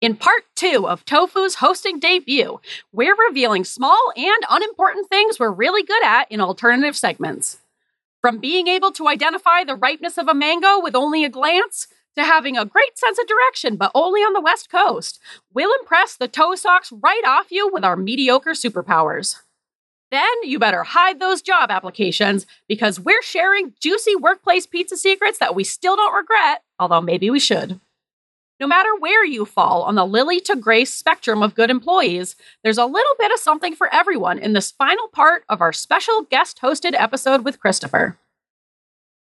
In part two of Tofu's hosting debut, we're revealing small and unimportant things we're really good at in alternative segments. From being able to identify the ripeness of a mango with only a glance, to having a great sense of direction, but only on the West Coast, we'll impress the toe socks right off you with our mediocre superpowers. Then you better hide those job applications because we're sharing juicy workplace pizza secrets that we still don't regret, although maybe we should. No matter where you fall on the Lily to Grace spectrum of good employees, there's a little bit of something for everyone in this final part of our special guest hosted episode with Christopher.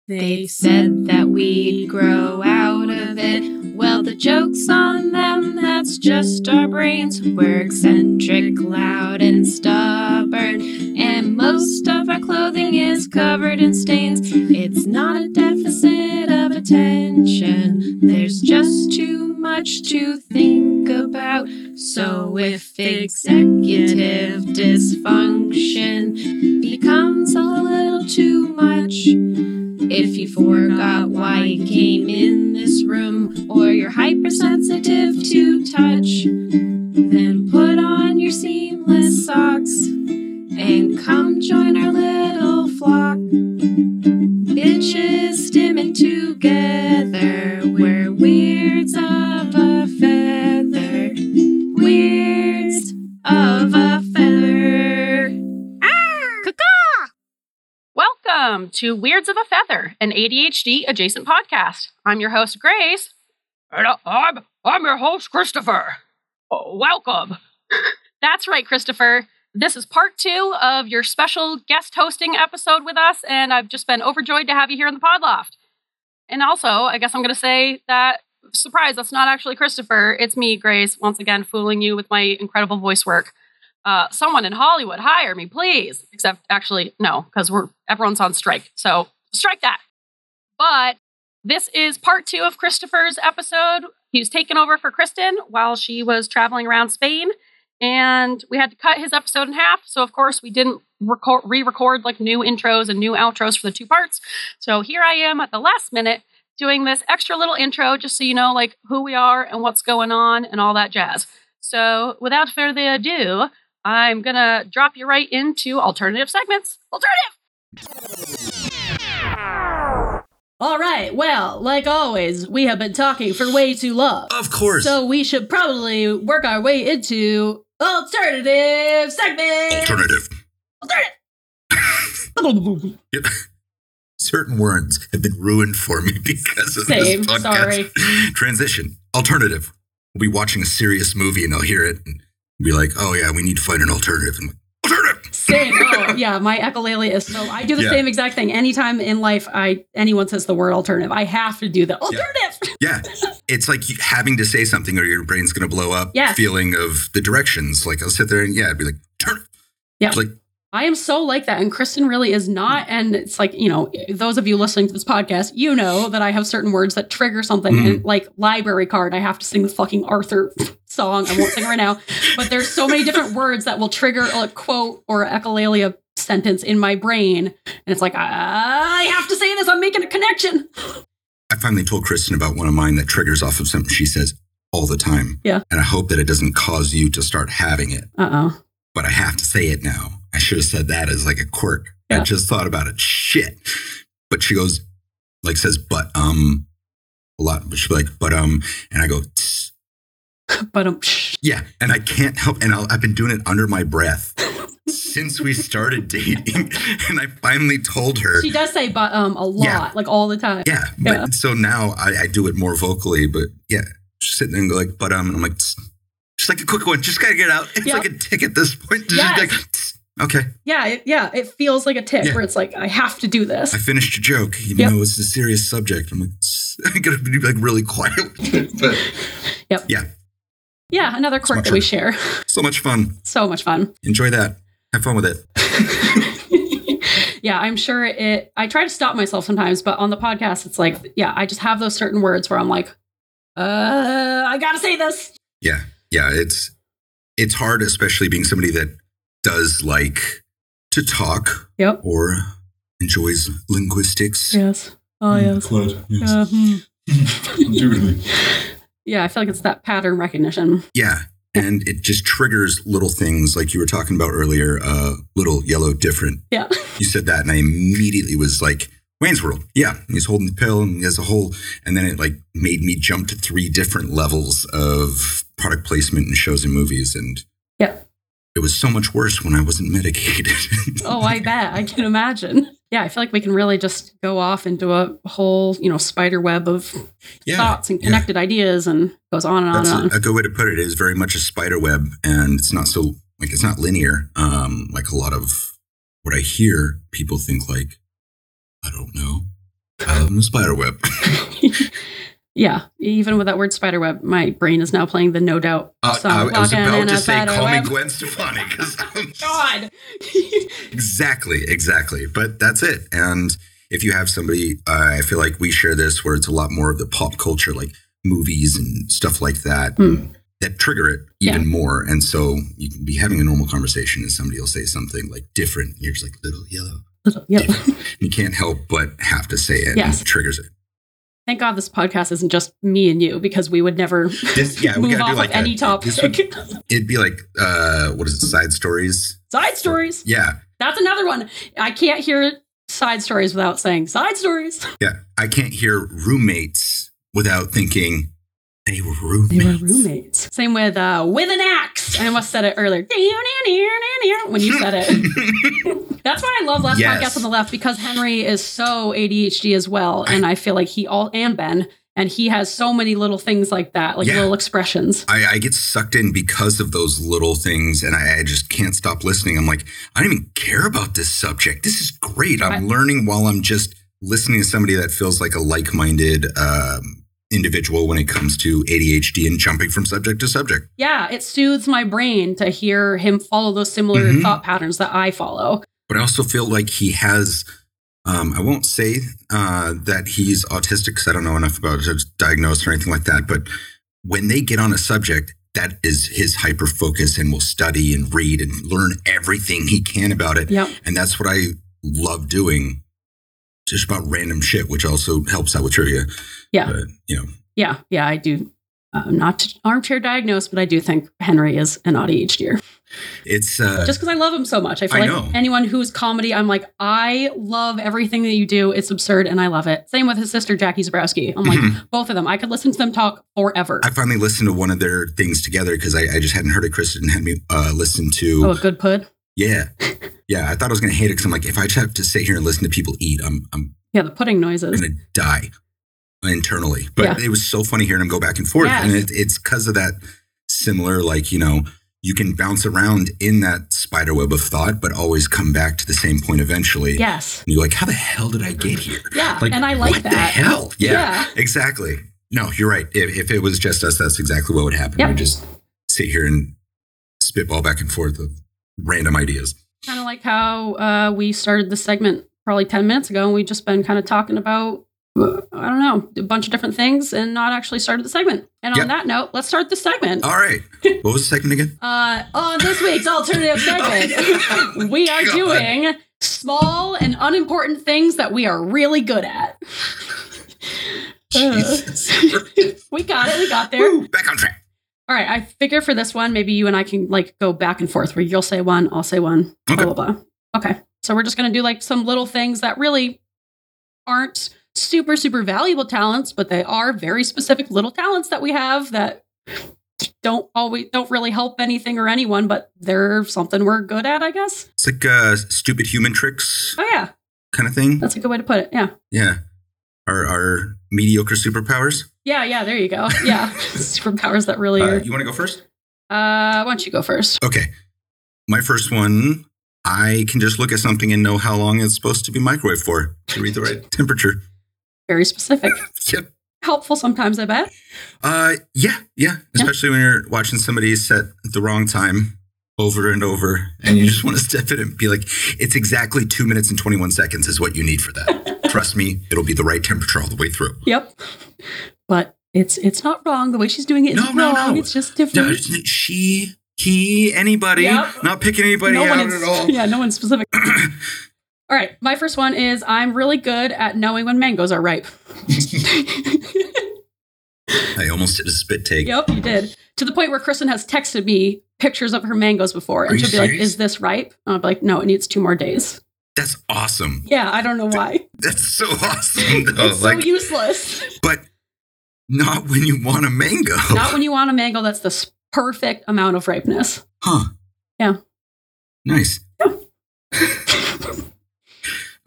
They said that we'd grow out of it. Well, the joke's on them, that's just our brains. We're eccentric, loud, and stubborn. And most of our clothing is covered in stains. It's not a deficit of attention, there's just too much to think about. So if executive dysfunction if you forgot why you came in this room, or you're hypersensitive to touch, then put on your seamless socks and come join our little flock. Bitches stimming together, we're weirds of a feather. Weirds of a feather. Ah! Welcome to Weirds of a Feather, an ADHD adjacent podcast. I'm your host, Grace. And I'm, I'm your host, Christopher. Welcome. That's right, Christopher. This is part two of your special guest hosting episode with us, and I've just been overjoyed to have you here in the pod loft. And also, I guess I'm going to say that, surprise, that's not actually Christopher. It's me, Grace, once again fooling you with my incredible voice work. Uh, someone in Hollywood, hire me, please. Except, actually, no, because we're everyone's on strike. So strike that. But this is part two of Christopher's episode. He was taking over for Kristen while she was traveling around Spain, and we had to cut his episode in half. So of course, we didn't re-record like new intros and new outros for the two parts. So here I am at the last minute doing this extra little intro, just so you know like who we are and what's going on and all that jazz. So without further ado, I'm gonna drop you right into alternative segments. Alternative. All right. Well, like always, we have been talking for way too long. Of course. So we should probably work our way into alternative segment. Alternative. Alternative. Yep. Certain words have been ruined for me because of Same, this podcast. sorry. Transition. Alternative. We'll be watching a serious movie and I'll hear it and be like, oh yeah, we need to find an alternative. I'm like, alternative. Same. Yeah. My echolalia is so. I do the Yeah. same exact thing. Anytime in life, I anyone says the word alternative, I have to do the alternative. Yeah. It's like having to say something or your brain's going to blow up. Yes. Feeling of the directions. Like I'll sit there and yeah, I'd be like, alternative. Yeah. It's like, I am so like that, and Kristen really is not. And it's like you know, those of you listening to this podcast, you know that I have certain words that trigger something. Mhm. And like library card, I have to sing the fucking Arthur song. I won't sing it right now, but there's so many different words that will trigger a quote or a echolalia sentence in my brain, and it's like I have to say this. I'm making a connection. I finally told Kristen about one of mine that triggers off of something she says all the time. Yeah. And I hope that it doesn't cause you to start having it. Uh oh. but I have to say it now. I should have said that as like a quirk. Yeah. I just thought about it. Shit. But she goes, like says, but um, a lot. But she'll like, but um, and I go, "Tss." But um, yeah, and I can't help. And I'll, I've been doing it under my breath since we started dating, and I finally told her. she does say but um a lot, Yeah. like all the time. Yeah, but Yeah. so now I, I do it more vocally. But yeah, she's sitting there and go like, but um, and I'm like, just like a quick one, just gotta get out. It's Yep. like a tick at this point. Yes. like, okay. Yeah, it, yeah. It feels like a tick Yeah. where it's like I have to do this. I finished your joke, even Yep. though it's a serious subject. I'm like, I gotta be like really quiet. but Yep. yeah, Yeah, another quirk that we share. so much fun. So much fun. Enjoy that. Have fun with it. yeah, I'm sure it. I try to stop myself sometimes, but on the podcast, it's like, yeah, I just have those certain words where I'm like, uh, I gotta say this. Yeah, yeah. It's it's hard, especially being somebody that does like to talk Yep. or enjoys linguistics. Yes. Oh Mm, yes. Quite, yes. Uh, hmm. Indubitably. Yeah, I feel like it's that pattern recognition. Yeah. And it just triggers little things like you were talking about earlier, uh, little yellow different. Yeah. You said that, and I immediately was like, Wayne's World. Yeah. He's holding the pill and he has a whole, and then it like made me jump to three different levels of product placement in shows and movies. And Yeah. it was so much worse when I wasn't medicated. Oh, I bet. I can imagine. Yeah, I feel like we can really just go off into a whole, you know, spider web of yeah. thoughts and yeah. connected ideas and goes on and on and on. a, good way to put it. It is very much a spider web, and it's not so like it's not linear. Um, like a lot of what I hear, people think like, I don't know, I live in a spider web. yeah, even with that word spider web, my brain is now playing the no doubt Uh, song. I, I was about to say, call web. me Gwen Stefani because God. exactly, exactly. But that's it. And if you have somebody, uh, I feel like we share this where it's a lot more of the pop culture, like movies and stuff like that. Hmm. That trigger it even more, and so you can be having a normal conversation, and somebody will say something like different. And you're just like little yellow, Little- yep. you can't help but have to say it. Yes. and it triggers it. Thank God this podcast isn't just me and you because we would never This, yeah, move off do like of any topic. Would, it'd be like, uh, what is it? Side stories. Side stories. Yeah, That's another one. I can't hear side stories without saying side stories. yeah. I can't hear roommates without thinking they were roommates. They were roommates. Same with uh, with an axe. I almost said it earlier. When you said it. That's why I love Last Yes. Podcast on the Left because Henry is so ADHD as well. And I feel like he all and Ben, and he has so many little things like that, like Yeah. little expressions. I, I get sucked in because of those little things, and I, I just can't stop listening. I'm like, I don't even care about this subject. This is great. I'm I- learning while I'm just listening to somebody that feels like a like-minded um, individual when it comes to ADHD and jumping from subject to subject. Yeah, it soothes my brain to hear him follow those similar Mhm. thought patterns that I follow. But I also feel like he has. Um, I won't say uh, that he's autistic because I don't know enough about his diagnosis or anything like that. But when they get on a subject, that is his hyper focus and will study and read and learn everything he can about it. Yep. And that's what I love doing, just about random shit, which also helps out with trivia. Yeah. But, you know, Yeah, yeah, I do. I'm not armchair diagnosed, but I do think Henry is an ADHDer. it's uh, Just because I love him so much. I feel I like know. anyone who's comedy, I'm like, I love everything that you do. It's absurd and I love it. Same with his sister, Jackie Zebrowski. I'm like, Mhm. both of them. I could listen to them talk forever. I finally listened to one of their things together because I, I just hadn't heard it. Kristen had me uh, listen to. oh, a good pud. Yeah. Yeah. I thought I was going to hate it because I'm like, if I just have to sit here and listen to people eat, I'm, I'm Yeah, the pudding noises. I'm going to die internally. But Yeah. it was so funny hearing him go back and forth. Yes. And it, it's because of that similar, like, you know, you can bounce around in that spider web of thought, but always come back to the same point eventually. Yes. And you're like, how the hell did I get here? Yeah. Like, and I like what that. the hell? Yeah, Yeah. exactly. No, you're right. If, if it was just us, that's exactly what would happen. Yep. We'd just sit here and spitball back and forth of random ideas. Kind of like how uh, we started the segment probably 10 minutes ago and we've just been kind of talking about, I don't know, a bunch of different things and not actually started the segment. And on Yep. that note, let's start the segment. All right. What was the segment again? Uh, on this week's alternative segment, we are God. doing small and unimportant things that we are really good at. We got it. We got there. Woo, back on track. All right. I figure for this one, maybe you and I can like go back and forth where you'll say one, I'll say one, Okay. blah, blah, blah. Okay. So we're just going to do like some little things that really aren't super, super valuable talents, but they are very specific little talents that we have that don't always, don't really help anything or anyone, but they're something we're good at, I guess. It's like uh, stupid human tricks Oh, yeah. kind of thing. That's a good way to put it. Yeah. Yeah. Our, our mediocre superpowers. Yeah. Yeah. There you go. Yeah. Superpowers that really Uh, are. you want to go first? Uh, why don't you go first? Okay. My first one, I can just look at something and know how long it's supposed to be microwave for to read the right temperature. Very specific. Yep. Helpful sometimes, I bet. Uh, yeah, yeah. Especially when you're watching somebody set at the wrong time over and over, and you just want to step in and be like, "It's exactly two minutes and twenty one seconds is what you need for that." Trust me, it'll be the right temperature all the way through. Yep. But it's it's not wrong. The way she's doing it is No, no, wrong. no. It's just No, different. it's- she, he, anybody, Yep. not picking anybody no out at all. Yeah, no one's specific. All right, my first one is I'm really good at knowing when mangoes are ripe. I almost did a spit take. Yep, you did. To the point where Kristen has texted me pictures of her mangoes before, and she'll be like, serious? "Is this ripe?" And I'll be like, "No, it needs two more days." That's awesome. Yeah, I don't know why. That's so awesome. Though. it's like, so useless. but not when you want a mango. Not when you want a mango that's the perfect amount of ripeness. Huh. Yeah. Nice.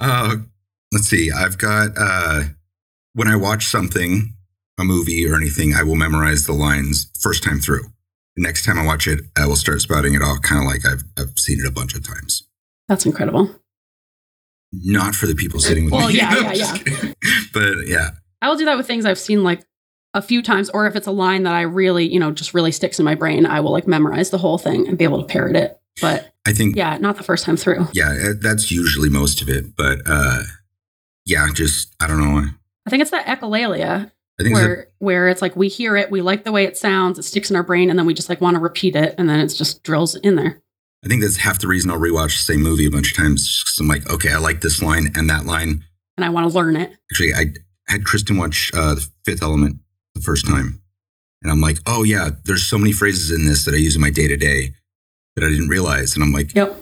uh, let's see. I've got, uh, when I watch something, a movie or anything, I will memorize the lines first time through. The next time I watch it, I will start spouting it off, kind of like I've, I've seen it a bunch of times. That's incredible. Not for the people sitting with Well, me. yeah, I'm yeah. But yeah, I will do that with things I've seen like a few times, or if it's a line that I really, you know, just really sticks in my brain, I will like memorize the whole thing and be able to parrot it. But I think yeah, not the first time through. yeah, uh, that's usually most of it. But uh, yeah, just I don't know. I think it's that echolalia I think it's a- where where it's like we hear it, we like the way it sounds, it sticks in our brain, and then we just like want to repeat it, and then it's just drills in there. I think that's half the reason I'll rewatch the same movie a bunch of times. 'cause I'm like, okay, I like this line and that line. And I want to learn it. Actually, I had Kristen watch uh, The Fifth Element the first time. And I'm like, oh, yeah, there's so many phrases in this that I use in my day to day that I didn't realize. And I'm like, Yep.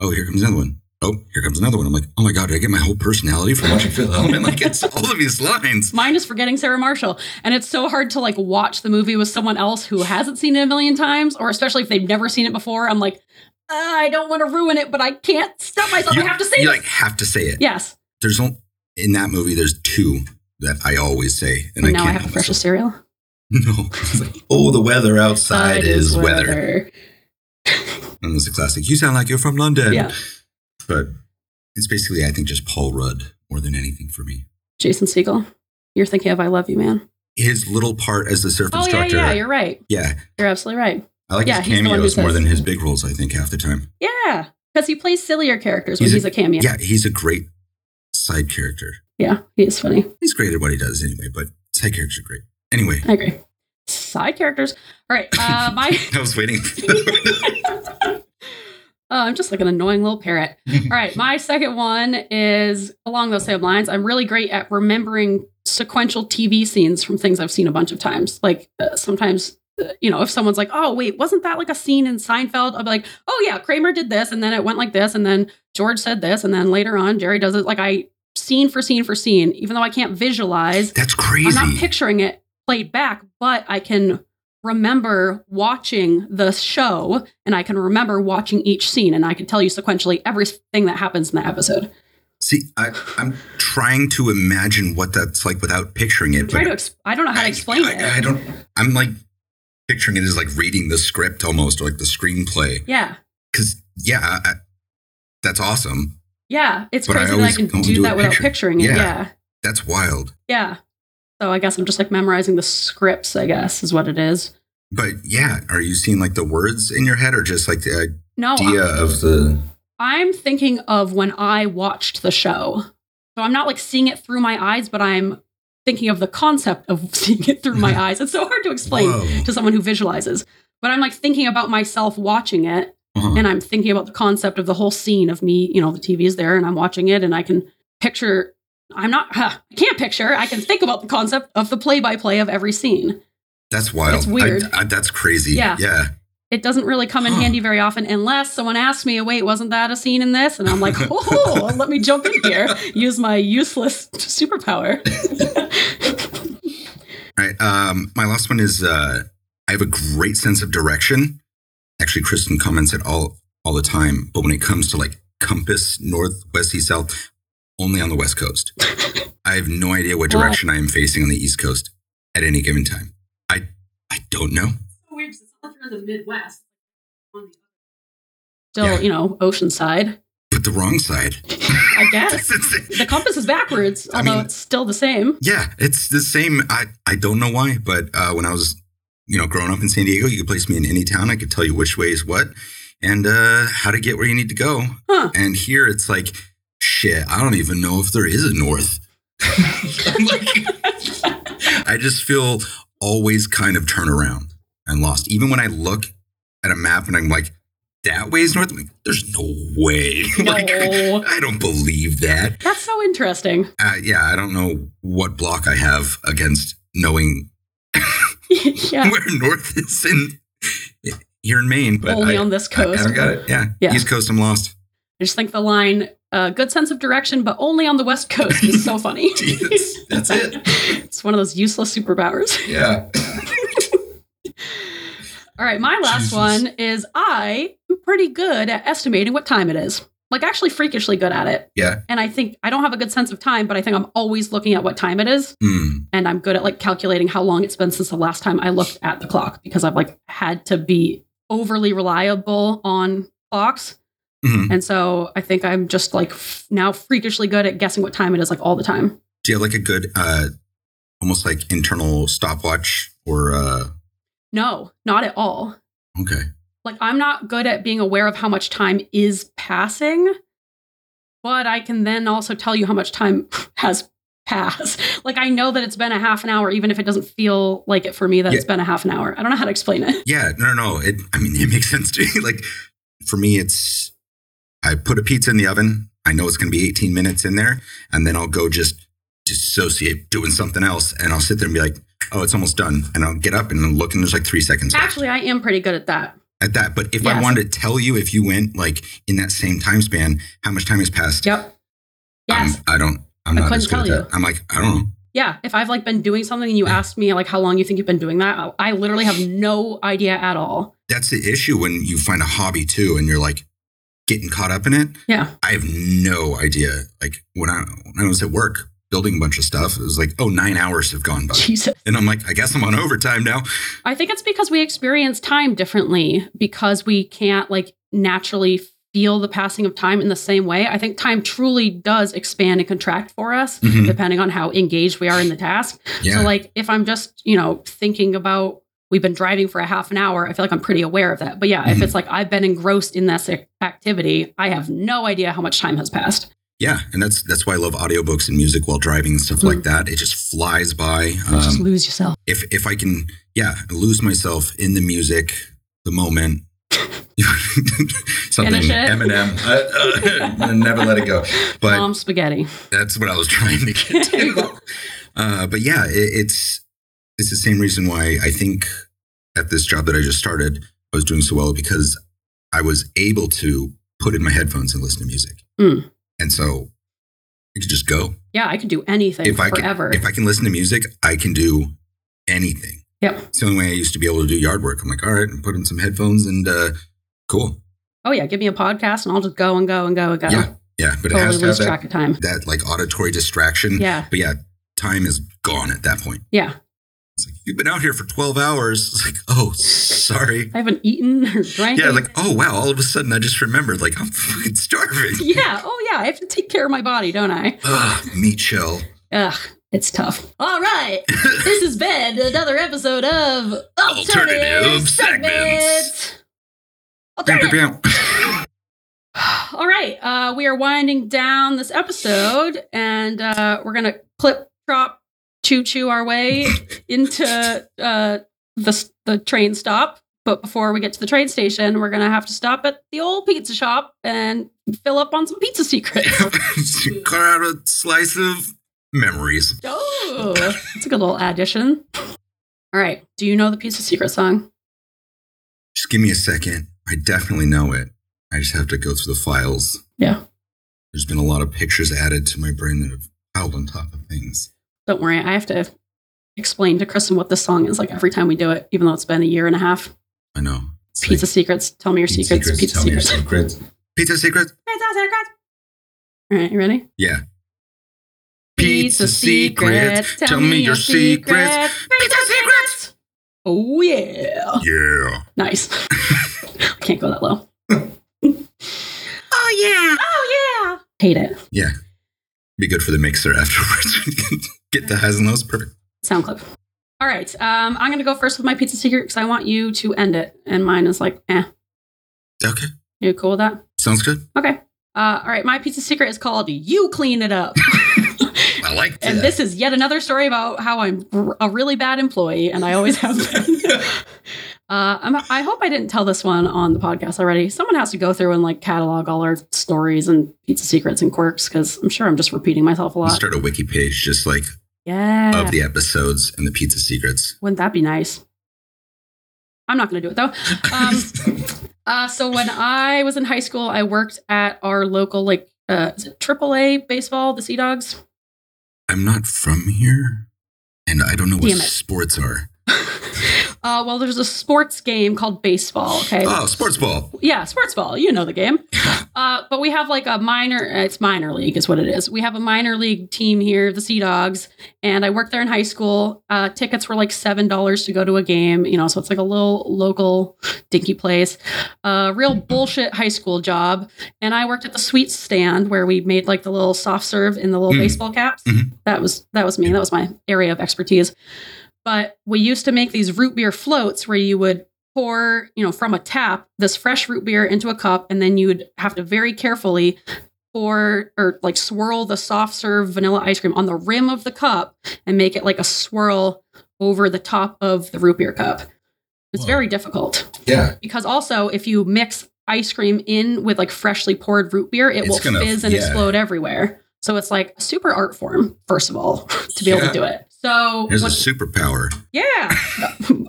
oh, here comes another one. Oh, here comes another one. I'm like, oh my God, did I get my whole personality from watching Fifth Element? Like, it's all of these lines. Mine is forgetting Sarah Marshall. And it's so hard to like watch the movie with someone else who hasn't seen it a million times, or especially if they've never seen it before. I'm like, uh, I don't want to ruin it, but I can't stop myself. You, I have to say it. you like have to say it. yes. There's only, in that movie, there's two that I always say. And, And I now can't I have to help fresh a myself. cereal. No. Like, oh, the weather outside is weather. And it's a classic. You sound like you're from London. Yeah. But it's basically, I think, just Paul Rudd more than anything for me. Jason Segel. You're thinking of I Love You, Man. His little part as the surf Oh, yeah, instructor. yeah, you're right. yeah. You're absolutely right. I like Yeah, his he's the one who cameos more than his big roles, I think, half the time. Yeah. Because he plays sillier characters when He's a- he's a cameo. Yeah, he's a great side character. Yeah, he is funny. He's great at what he does anyway, but side characters are great. Anyway, I agree. Side characters. All right. Uh, my. I was waiting. oh, I'm just like an annoying little parrot. All right. My second one is along those same lines. I'm really great at remembering sequential TV scenes from things I've seen a bunch of times. Like uh, sometimes, uh, you know, if someone's like, oh, wait, wasn't that like a scene in Seinfeld? I'll be like, oh, yeah, Kramer did this. And then it went like this. And then George said this. And then later on, Jerry does it. Like I, scene for scene for scene, even though I can't visualize, That's crazy. I'm not picturing it played back, but I can remember watching the show and I can remember watching each scene and I can tell you sequentially everything that happens in the episode. See, I, I'm trying to imagine what that's like without picturing it. Try to ex- I don't know how to explain I, it. I, I don't. I'm like picturing it as like reading the script almost, or like the screenplay. yeah. Because yeah, I, that's awesome. Yeah. It's But I crazy that I can do do that a without picturing it. Yeah. Yeah. That's wild. Yeah. So I guess I'm just like memorizing the scripts, I guess, is what it is. But yeah, are you seeing like the words in your head, or just like the No, idea of the? I'm thinking of when I watched the show. So I'm not like seeing it through my eyes, but I'm thinking of the concept of seeing it through my eyes. It's so hard to explain Whoa. to someone who visualizes. But I'm like thinking about myself watching it Uh-huh. and I'm thinking about the concept of the whole scene of me, you know, the TV is there and I'm watching it and I can picture I'm not huh, I can't picture. I can think about the concept of the play by play of every scene. That's wild. It's weird. I, I, that's crazy. Yeah. Yeah. It doesn't really come in Huh. handy very often unless someone asks me, wait, wasn't that a scene in this? And I'm like, oh, let me jump in here, use my useless superpower. All right. Um, my last one is uh, I have a great sense of direction. Actually, Kristen comments it all all the time. But when it comes to like compass, north, west, east, south, only on the west coast. I have no idea what Why? direction I am facing on the east coast at any given time. I I don't know. weird. It's not you're in the Midwest. Still, Yeah. you know, oceanside. But the wrong side. I guess. The compass is backwards, I mean- it's still the same. Yeah, it's the same. I, I don't know why, but uh, when I was, you know, growing up in San Diego, you could place me in any town. I could tell you which way is what and uh, how to get where you need to go. Huh. And here it's like, shit, I don't even know if there is a north. I just feel always kind of turn around and lost. Even when I look at a map and I'm like, that way is north. I'm like, There's no way. like, No. I don't believe that. That's so interesting. Uh, yeah, I don't know what block I have against knowing yeah, where north is in here in Maine, but only I, on this coast. I don't got it. Yeah. Yeah. East Coast, I'm lost. I just think the line uh, "good sense of direction, but only on the west coast" is so funny. Jeez, that's it. it's one of those useless superpowers. Yeah. All right, my last Jesus. one is I am pretty good at estimating what time it is. Like actually freakishly good at it. Yeah. And I think I don't have a good sense of time, but I think I'm always looking at what time it is. Mm. And I'm good at like calculating how long it's been since the last time I looked at the clock because I've like had to be overly reliable on clocks. Mhm. And so I think I'm just like f- now freakishly good at guessing what time it is like all the time. Do you have like a good, uh, almost like internal stopwatch or, uh, No, not at all. okay. like I'm not good at being aware of how much time is passing, but I can then also tell you how much time has passed. Like I know that it's been a half an hour, even if it doesn't feel like it for me that it's Yeah. been a half an hour. I don't know how to explain it. Yeah. No, no, no. It, I mean, it makes sense to me. Like for me, it's, I put a pizza in the oven. I know it's going to be 18 minutes in there. And then I'll go just dissociate doing something else. And I'll sit there and be like, oh, it's almost done. And I'll get up and I'll look and there's like three seconds left. Actually, I am pretty good at that. at that. But if I wanted to tell you if you went like in that same time span, how much time has passed, Yep. Yes. I'm, I don't, I'm I not couldn't as good at tell that. I'm like, I don't know. yeah. If I've like been doing something and you Yeah. asked me like how long you think you've been doing that, I I literally have no idea at all. That's the issue when you find a hobby too and you're like getting caught up in it. Yeah. I have no idea. Like when I, when I was at work building a bunch of stuff, it was like, oh, nine hours have gone by. Jesus. And I'm like, I guess I'm on overtime now. I think it's because we experience time differently because we can't like naturally feel the passing of time in the same way. I think time truly does expand and contract for us Mhm. depending on how engaged we are in the task. Yeah. So like if I'm just, you know, thinking about we've been driving for a half an hour, I feel like I'm pretty aware of that. But yeah, if Mhm. it's like I've been engrossed in this activity, I have no idea how much time has passed. yeah. And that's, that's why I love audiobooks and music while driving and stuff like Mm. that. It just flies by. You just Um, lose yourself. if if I can, yeah, lose myself in the music, the moment. Something. Eminem, uh, uh, never let it go. But Mom spaghetti. that's what I was trying to get to. Uh, but yeah, it, it's it's the same reason why I think at this job that I just started, I was doing so well because I was able to put in my headphones and listen to music, Mm. and so you could just go. Yeah, I could do anything if I forever. can, if I can listen to music, I can do anything. Yep. It's the only way I used to be able to do yard work. I'm like, all right, and put in some headphones and uh, cool. oh yeah, give me a podcast and I'll just go and go and go and go. Yeah, Yeah, but it has to lose that, track of time. that like auditory distraction. Yeah, But yeah, time is gone at that point. yeah. It's like you've been out here for 12 hours. It's like, oh, sorry. I haven't eaten or drank. Yeah, anything. like, oh wow, all of a sudden I just remembered, like, I'm fucking starving. yeah. Oh yeah, I have to take care of my body, don't I? Ugh, meat shell. Ugh, it's tough. All right, this has been another episode of Alternative, Alternative Segments. Bam, bam, Alternative. bam. All right, uh, we are winding down this episode, and uh, we're gonna clip, drop, choo choo our way into uh, the the train stop. But before we get to the train station, we're gonna have to stop at the old pizza shop and fill up on some pizza secrets. Cut out a slice of memories. oh, that's a good little addition. All right, do you know the pizza secret song? Just give me a second. I definitely know it. I just have to go through the files. Yeah. There's been a lot of pictures added to my brain that have piled on top of things. Don't worry, I have to explain to Kristen what this song is like every time we do it, even though it's been a year and a half. I know. It's Pizza like, secrets. Tell me your secrets. Pizza tell me your secrets. secrets. Pizza secrets? Pizza secrets. All right, you ready? Yeah. Pizza secrets. Tell me your secrets. Pizza secrets. Oh yeah. Yeah. Nice. Can't go that low. Oh yeah. Oh yeah. Hate it. Yeah. Be good for the mixer afterwards. Get the highs and lows. Perfect. Sound clip. All right. Um, I'm gonna go first with my pizza secret because I want you to end it, and mine is like, eh. Okay. You cool with that? Sounds good. Okay. Uh, all right. My pizza secret is called "You Clean It Up." I like that. And this is yet another story about how I'm a really bad employee, and I always have been. uh, I'm, I hope I didn't tell this one on the podcast already. Someone has to go through and like catalog all our stories and pizza secrets and quirks because I'm sure I'm just repeating myself a lot. Start a wiki page, just like Yeah. of the episodes and the pizza secrets. Wouldn't that be nice? I'm not going to do it though. Um, uh, so when I was in high school, I worked at our local like uh, is it AAA baseball, the Sea Dogs. I'm not from here, and I don't know what it. sports are. Uh, well, there's a sports game called baseball. Okay. Oh, sports ball. Yeah, sports ball. You know the game. Uh, but we have like a minor, it's minor league is what it is. We have a minor league team here, the Sea Dogs, and I worked there in high school. Uh, tickets were like $7 to go to a game, you know, so it's like a little local dinky place. Uh, real bullshit high school job. And I worked at the sweets stand where we made like the little soft serve in the little Mm. baseball caps. Mhm. That was that was me. That was my area of expertise. But we used to make these root beer floats where you would pour, you know, from a tap this fresh root beer into a cup, and then you would have to very carefully pour or like swirl the soft serve vanilla ice cream on the rim of the cup and make it like a swirl over the top of the root beer cup. It's Whoa. very difficult Yeah. because also if you mix ice cream in with like freshly poured root beer, it It's will gonna- fizz and yeah. explode everywhere. So it's like a super art form, first of all, to be able to do it. So Here's a superpower. yeah,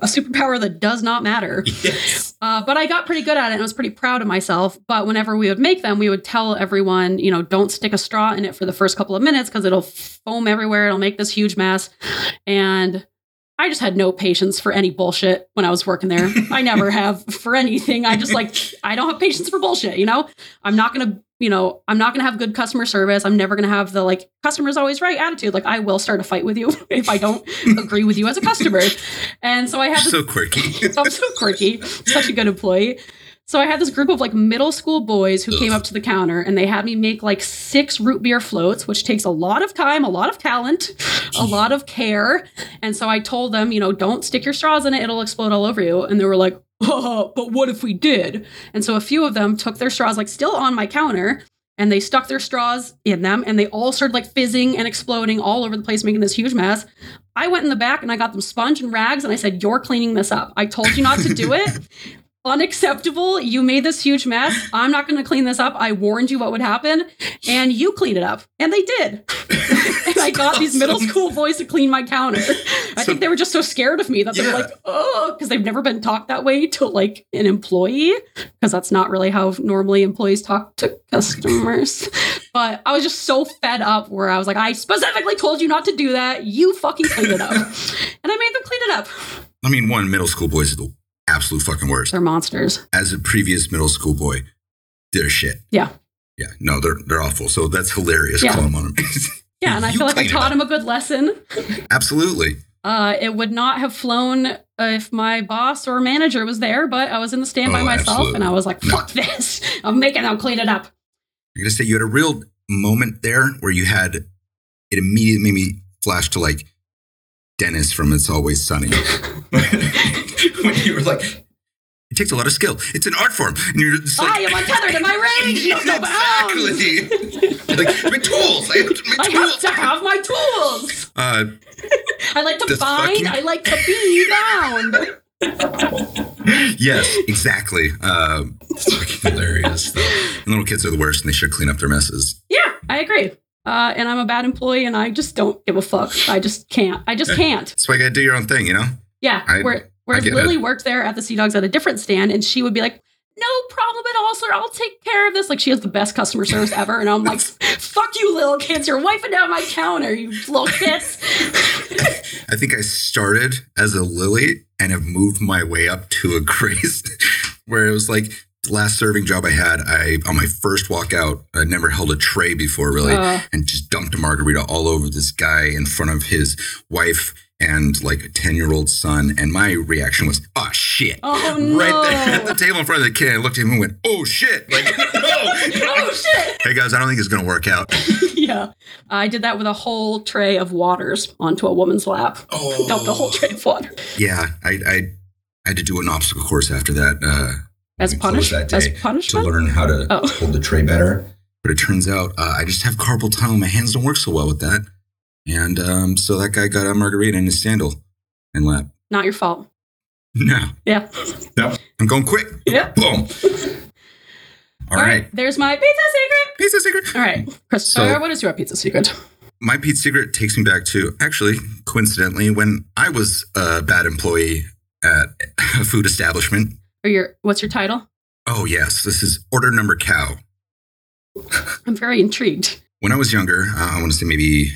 a superpower that does not matter. Yes. Uh, but I got pretty good at it and I was pretty proud of myself. But whenever we would make them, we would tell everyone, you know, don't stick a straw in it for the first couple of minutes because it'll foam everywhere. It'll make this huge mess. And I just had no patience for any bullshit when I was working there. I never have for anything. I just like, I don't have patience for bullshit, you know? I'm not going to, you know, I'm not going to have good customer service. I'm never going to have the like, customer's always right attitude. Like, I will start a fight with you if I don't agree with you as a customer. And so I had this So quirky. I'm so quirky. Such a good employee. So I had this group of like middle school boys who came up to the counter and they had me make like six root beer floats, which takes a lot of time, a lot of talent, a lot of care. And so I told them, you know, don't stick your straws in it, it'll explode all over you. And they were like, but what if we did? And so a few of them took their straws like still on my counter and they stuck their straws in them and they all started like fizzing and exploding all over the place, making this huge mess. I went in the back and I got them sponge and rags and I said, You're cleaning this up. I told you not to do it. Unacceptable. You made this huge mess. I'm not going to clean this up. I warned you what would happen and you clean it up. And they did. and I got these middle school boys to clean my counter. I So- think they were just so scared of me that they were like, oh, because they've never been talked that way to like an employee, because that's not really how normally employees talk to customers. but I was just so fed up where I was like, I specifically told you not to do that. You fucking clean it up. and I made them clean it up. I mean, one middle school boys are the absolute fucking worst. They're monsters. As a previous middle school boy, they're shit. Yeah. Yeah. No, they're they're awful. So that's hilarious. Yeah. Call them on them. Yeah, and I feel like I taught him a good lesson. Absolutely. Uh, it would not have flown uh, if my boss or manager was there, but I was in the stand by Oh, myself absolutely. and I was like, No. fuck this. I'm making them clean it up. I gotta say, you had a real moment there where you had it immediately made me flash to like Dennis from It's Always Sunny. when you were like, it takes a lot of skill. It's an art form. And you're just like, I am untethered in my range. No, no exactly. like, my tools. I have my I have to have my tools. Uh, I like to bind. fucking- I like to be bound. yes, exactly. Uh, it's fucking hilarious. And little kids are the worst and they should clean up their messes. Yeah, I agree. Uh, and I'm a bad employee, and I just don't give a fuck. I just can't. I just can't. That's why you gotta do your own thing, you know? Yeah. I- where, whereas Lily it. worked there at the Sea Dogs at a different stand, and she would be like, "No problem at all, sir. I'll take care of this." Like she has the best customer service ever, and I'm like, "Fuck you, little kids! You're wiping down my counter, you little kids." I think I started as a lily and have moved my way up to a grace where it was like the last serving job I had, I on my first walk out, I never held a tray before really, Uh, and just dumped a margarita all over this guy in front of his wife and like a 10 year old son. And my reaction was, oh shit. oh no! Right there at the table in front of the kid, I looked at him and went, "Oh shit!" Like, no. oh shit! hey guys, I don't think it's gonna work out. yeah, I did that with a whole tray of waters onto a woman's lap. Oh, Dumped a whole tray of water Yeah, I, I, I had to do an obstacle course after that. Uh, as we closed punish as day to learn how to Oh. hold the tray better. But it turns out uh, I just have carpal tunnel. My hands don't work so well with that. And um, so that guy got a margarita in his sandal and lap. Not your fault. No, Yeah. no, I'm going quick. Yeah. Boom. All right. There's my pizza secret. Pizza secret. All right, Christopher, So- what is your pizza secret? my pizza secret takes me back to actually, coincidentally, when I was a bad employee at a food establishment. Or your what's your title? Oh, yes, this is order number cow. I'm very intrigued. When I was younger, uh, I want to say maybe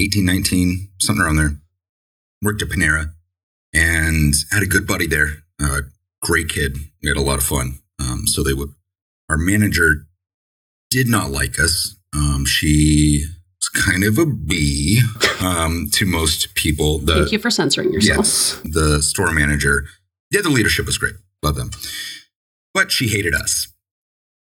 18, 19, something around there, worked at Panera and had a good buddy there. Uh, great kid. We had a lot of fun. Um, so they would, our manager did not like us. Um, she was kind of a bee um, to most people. The, Thank you for censoring yourself. Yes, the store manager. Yeah, the leadership was great. Love them. But she hated us,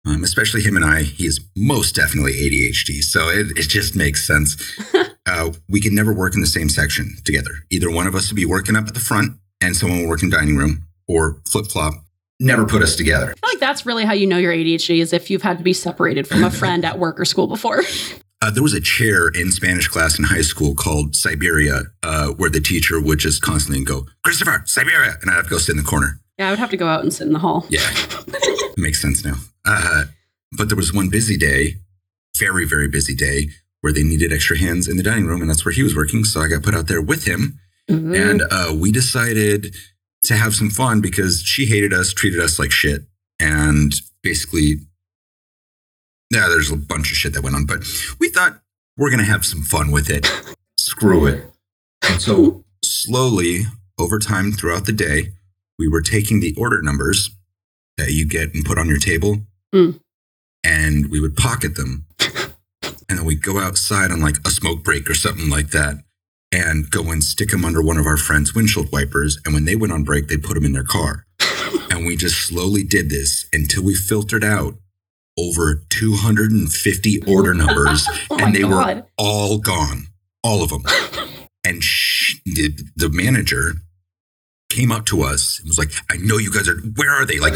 um, especially him and I. He is most definitely ADHD. So it, it just makes sense. uh, we could never work in the same section together. Either one of us would be working up at the front and someone would work in dining room or flip flop. Never put us together. I feel like that's really how you know your ADHD is if you've had to be separated from a friend at work or school before. Uh, there was a chair in Spanish class in high school called Siberia, uh, where the teacher would just constantly go, Christopher, Siberia. And I'd have to go sit in the corner. Yeah, I would have to go out and sit in the hall. Yeah, makes sense now. Uh, but there was one busy day, very, very busy day, where they needed extra hands in the dining room. And that's where he was working. So I got put out there with him. Ooh. And uh, we decided to have some fun because she hated us, treated us like shit. And basically, yeah, there's a bunch of shit that went on. But we thought we're to have some fun with it. Screw it. And so slowly, over time throughout the day, we were taking the order numbers that you get and put on your table, Mm. and we would pocket them. And then we'd go outside on like a smoke break or something like that and go and stick them under one of our friends' windshield wipers. And when they went on break, they'd put them in their car. and we just slowly did this until we filtered out over 250 order numbers Oh and they were all gone, all of them. And she, the, the manager came up to us and was like, I know you guys are, where are they? Like,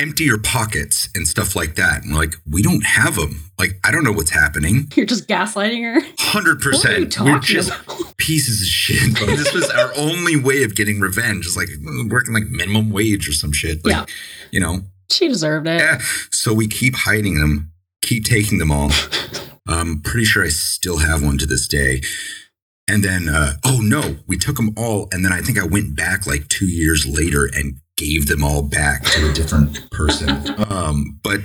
empty your pockets and stuff like that. And we're like, we don't have them. Like, I don't know what's happening. You're just gaslighting her. 100%. What are you We're just about? pieces of shit. Like, this was our only way of getting revenge. It's like working like minimum wage or some shit. Like, Yeah. You know, She deserved it. Eh, so we keep hiding them, keep taking them all. I'm pretty sure I still have one to this day. And then, uh, oh no, we took them all. And then I think I went back like two years later and gave them all back to a different person. Um, but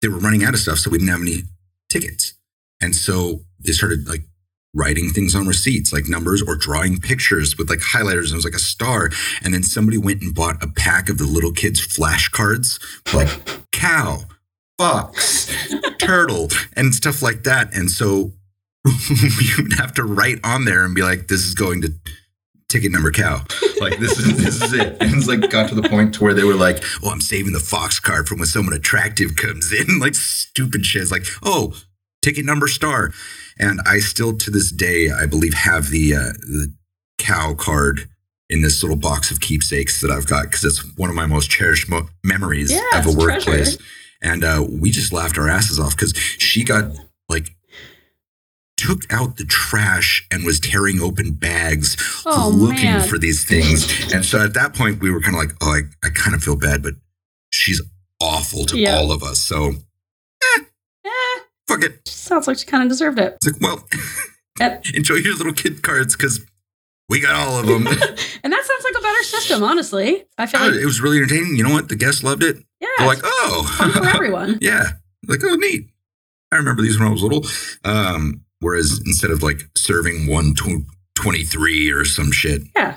they were running out of stuff, so we didn't have any tickets. And so they started like writing things on receipts, like numbers or drawing pictures with like highlighters. And it was like a star. And then somebody went and bought a pack of the little kids' flashcards, like cow, fox, turtle, and stuff like that. And so we would have to write on there and be like, this is going to ticket number cow. Like this is this is it. And it's like got to the point to where they were like, oh, I'm saving the fox card from when someone attractive comes in. Like stupid shit. It's like, oh, ticket number star. And I still to this day, I believe, have the uh, the cow card in this little box of keepsakes that I've got because it's one of my most cherished mo- memories Yeah, of a workplace. treasure. And uh, we just laughed our asses off because she got like took out the trash and was tearing open bags Oh, looking man. for these things. and so at that point, we were kind of like, oh, I, I kind of feel bad, but she's awful to Yeah. all of us. So Eh, fuck it. sounds like she kind of deserved it. It's like, well, Yep. enjoy your little kid cards because we got all of them. And that sounds like a better system, honestly. I feel like, it was really entertaining. You know what? The guests loved it. yeah, They're like, fun for oh, everyone. yeah. Like, oh, neat. I remember these when I was little. Um, whereas instead of like serving one tw- 23 or some shit, Yeah,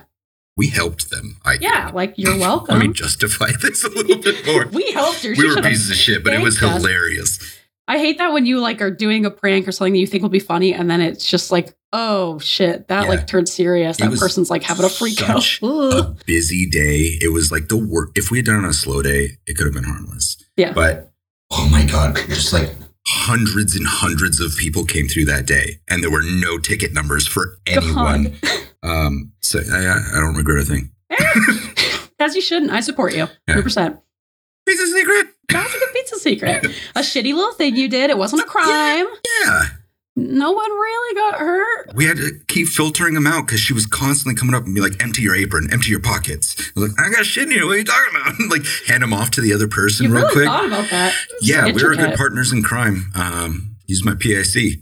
we helped them. I yeah, like you're welcome. Let me justify this a little bit more. we helped. She we were pieces of shit, but it was us. hilarious. I hate that when you like are doing a prank or something that you think will be funny, and then it's just like, oh shit, that Yeah. like turned serious. That person's like having a freak out. A busy day. It was like the work. If we had done it on a slow day, it could have been harmless. Yeah. But oh my god, just like hundreds and hundreds of people came through that day, and there were no ticket numbers for anyone. Um, so I, I don't regret a thing. As you shouldn't. I support you. 100%. Pizza secret. That's a good pizza secret. A shitty little thing you did. It wasn't a crime. Yeah, No one really got hurt. we had to keep filtering them out because she was constantly coming up and be like, "Empty your apron, empty your pockets." I was like, "I got shit in here. What are you talking about?" like, hand them off to the other person You real really quick. thought about that. It's Yeah, we were good partners in crime. Um, use my PIC.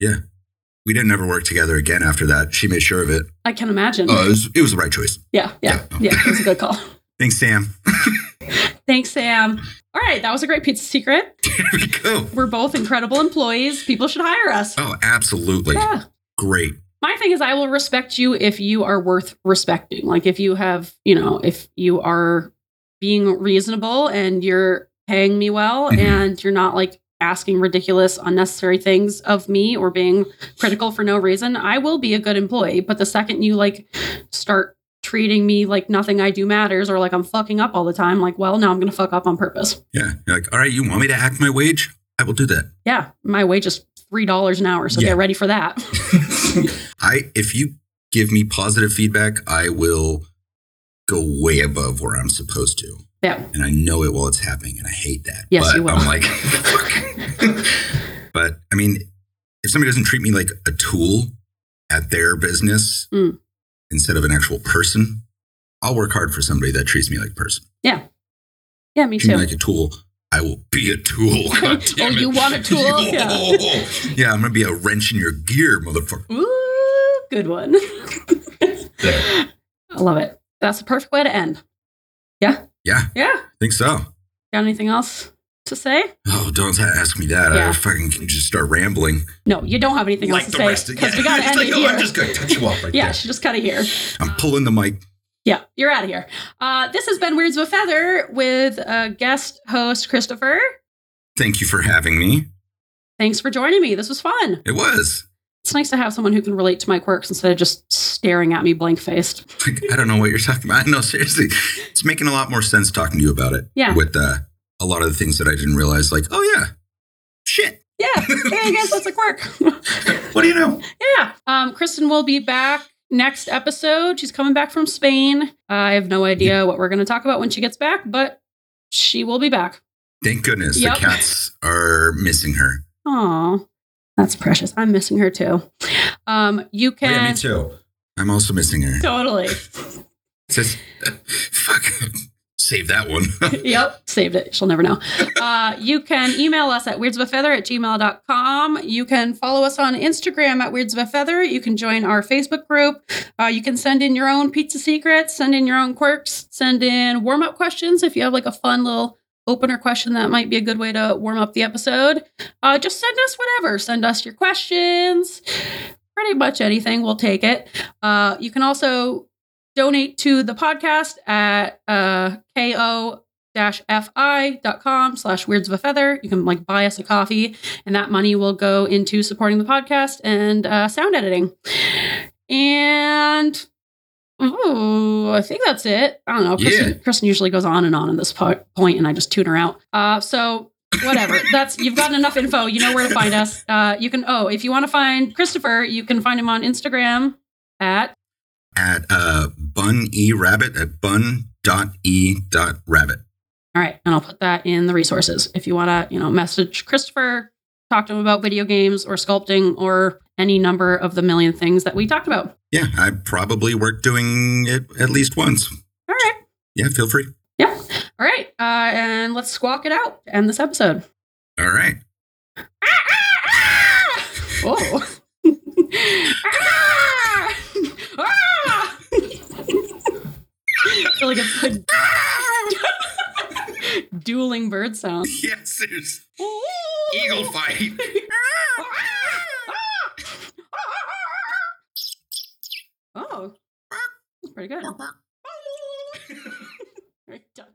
Yeah. we didn't ever work together again after that. She made sure of it. I can imagine. Oh, it was, it was the right choice. yeah, yeah, yeah. yeah. It was a good call. Thanks, Sam. Thanks, Sam. All right, that was a great pizza secret. Here we go. We're both incredible employees. People should hire us. Oh, absolutely. Yeah. Great. My thing is, I will respect you if you are worth respecting. Like, if you have, you know, if you are being reasonable and you're paying me well Mhm. and you're not like asking ridiculous, unnecessary things of me or being critical for no reason, I will be a good employee. But the second you like start treating me like nothing I do matters or like I'm fucking up all the time, like, well, now I'm going to fuck up on purpose. Yeah. You're like, all right, you want me to act my wage? I will do that. Yeah, my wage is $3 an hour. So Yeah. get ready for that. I if you give me positive feedback, I will go way above where I'm supposed to. yeah. And I know it while it's happening, and I hate that. Yes, but you will. I'm like, fuck. but I mean, if somebody doesn't treat me like a tool at their business Mm. Instead of an actual person, I'll work hard for somebody that treats me like a person. Yeah, me Treat me too. like a tool. I will be a tool. Oh, it. you want a tool? Yeah. yeah, I'm gonna be a wrench in your gear, motherfucker. Ooh, good one. I love it. That's the perfect way to end. Yeah. Yeah. Yeah. I think so. Got anything else to say? Oh, don't ask me that. Yeah. I fucking can just start rambling. No, you don't have anything else to say because we got to end like, it oh, here. I'm just gonna touch you off right yeah, there. she just cut it here. I'm pulling the mic. Yeah, you're out of here. Uh, this has been Weirds of a Feather with uh, guest host Christopher. Thank you for having me. Thanks for joining me. This was fun. It was. It's nice to have someone who can relate to my quirks instead of just staring at me blank faced. Like, I don't know what you're talking about. No, seriously, it's making a lot more sense talking to you about it. Yeah. With uh, a lot of the things that I didn't realize, like, oh yeah, shit. Yeah, hey, I guess that's a quirk. What do you know? Yeah. Um, Kristen will be back next episode. She's coming back from Spain. I have no idea what we're going to talk about when she gets back, but she will be back. Thank goodness Yep. the cats are missing her. Oh, that's precious. I'm missing her too. Um, you Oh, can yeah, me too. I'm also missing her. totally. Says, fuck, save that one. yep, saved it. She'll never know. Uh, you can email us at weirdsofafeather at gmail.com. You can follow us on Instagram at Weirds of Feather. You can join our Facebook group. Uh, you can send in your own pizza secrets, send in your own quirks, send in warm up questions if you have like a fun little opener question that might be a good way to warm up the episode. Uh, just send us whatever. Send us your questions. Pretty much anything, we'll take it. Uh, you can also donate to the podcast at uh, ko fi.com slash weirds of a feather. You can like buy us a coffee and that money will go into supporting the podcast and uh, sound editing. And ooh, i think that's it. I don't know. Kristen, Yeah. kristen usually goes on and on at this po- point and i just tune her out. Uh, so whatever. That's you've gotten enough info. You know where to find us. Uh, you can oh if you want to find christopher you can find him on instagram at at uh, bun e rabbit at bun dot e dot rabbit. All right, and I'll put that in the resources if you want to, you know, message Christopher, talk to him about video games or sculpting or any number of the million things that we talked about. Yeah, I probably worked doing it at least once. All right, Yeah, feel free. yeah, all right, uh, and let's squawk it out to end this episode. All right. Oh. Ah! Ah! I feel like it's like dueling bird sounds. Yes, there's eagle fight. Oh, that's pretty good. Right, done.